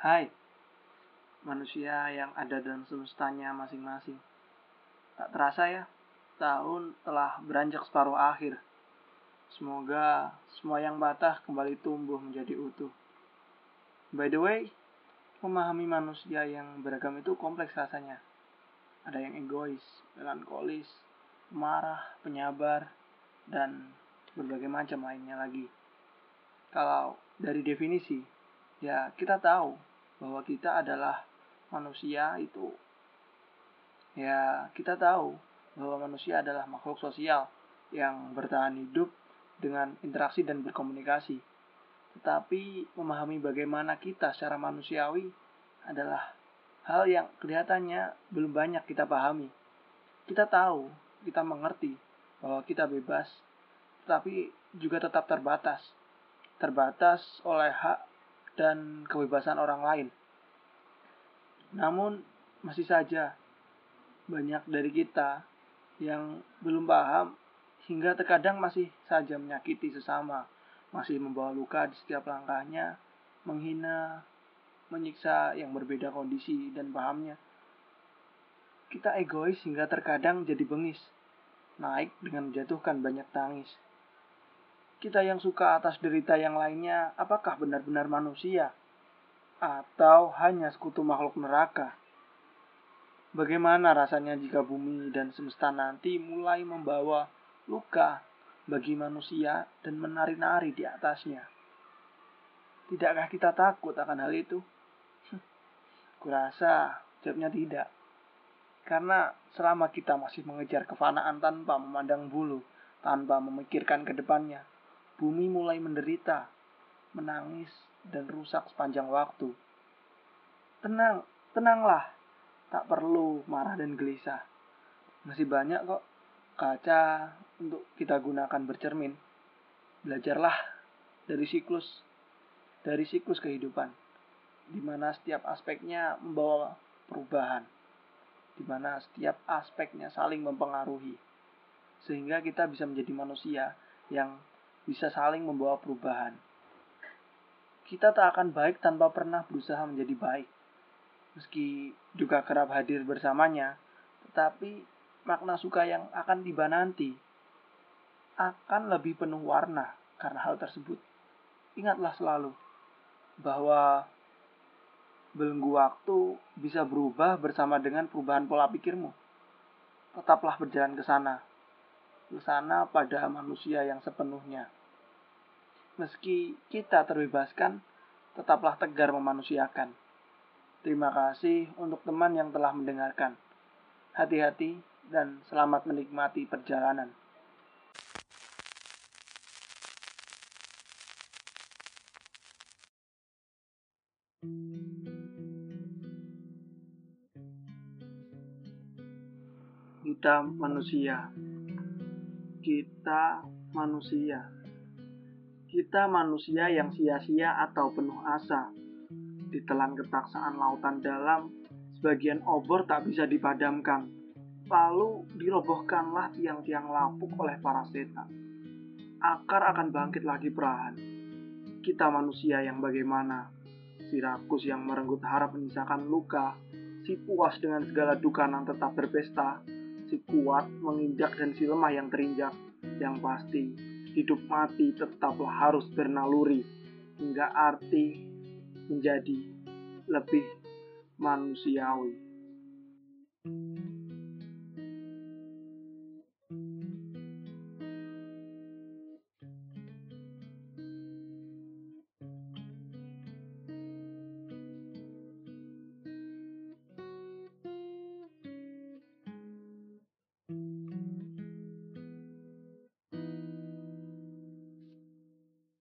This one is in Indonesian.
Hai, manusia yang ada dalam semestanya masing-masing. Tak terasa ya, tahun telah beranjak separuh akhir. Semoga semua yang patah kembali tumbuh menjadi utuh. By the way, memahami manusia yang beragam itu kompleks rasanya. Ada yang egois, melankolis, marah, penyabar, dan berbagai macam lainnya lagi. Kalau dari definisi, ya kita tahu bahwa kita adalah manusia itu ya kita tahu bahwa manusia adalah makhluk sosial yang bertahan hidup dengan interaksi dan berkomunikasi. Tetapi memahami bagaimana kita secara manusiawi adalah hal yang kelihatannya belum banyak kita pahami. Kita tahu, kita mengerti bahwa kita bebas, tetapi juga tetap terbatas. Terbatas oleh hak dan kebebasan orang lain. Namun, masih saja banyak dari kita yang belum paham hingga terkadang masih saja menyakiti sesama, masih membawa luka di setiap langkahnya, menghina, menyiksa yang berbeda kondisi dan pahamnya. Kita egois hingga terkadang jadi bengis, naik dengan menjatuhkan banyak tangis. Kita yang suka atas derita yang lainnya, apakah benar-benar manusia? Atau hanya sekutu makhluk neraka? Bagaimana rasanya jika bumi dan semesta nanti mulai membawa luka bagi manusia dan menari-nari di atasnya? Tidakkah kita takut akan hal itu? Kurasa jawabnya tidak. Karena selama kita masih mengejar kefanaan tanpa memandang bulu, tanpa memikirkan ke depannya, bumi mulai menderita, menangis, dan rusak sepanjang waktu. Tenang, tenanglah. Tak perlu marah dan gelisah. Masih banyak kok kaca untuk kita gunakan bercermin. Belajarlah dari siklus, dari siklus kehidupan, di mana setiap aspeknya membawa perubahan, di mana setiap aspeknya saling mempengaruhi, sehingga kita bisa menjadi manusia yang bisa saling membawa perubahan. Kita tak akan baik tanpa pernah berusaha menjadi baik. Meski juga kerap hadir bersamanya, tetapi makna suka yang akan tiba nanti akan lebih penuh warna karena hal tersebut. Ingatlah selalu bahwa belenggu waktu bisa berubah bersama dengan perubahan pola pikirmu. Tetaplah berjalan ke sana, ke sana pada manusia yang sepenuhnya. Meski kita terbebaskan, tetaplah tegar memanusiakan. Terima kasih untuk teman yang telah mendengarkan. Hati-hati dan selamat menikmati perjalanan. Kita manusia kita manusia. Kita manusia yang sia-sia atau penuh asa. Ditelan ketaksaan lautan dalam, sebagian obor tak bisa dipadamkan. Lalu dirobohkanlah tiang-tiang lapuk oleh para setan. Akar akan bangkit lagi perahan. Kita manusia yang bagaimana? Si rakus yang merenggut harap menyisakan luka, si puas dengan segala duka yang tetap berpesta, si kuat menginjak dan si lemah yang terinjak. Yang pasti, hidup mati tetaplah harus bernaluri hingga arti menjadi lebih manusiawi.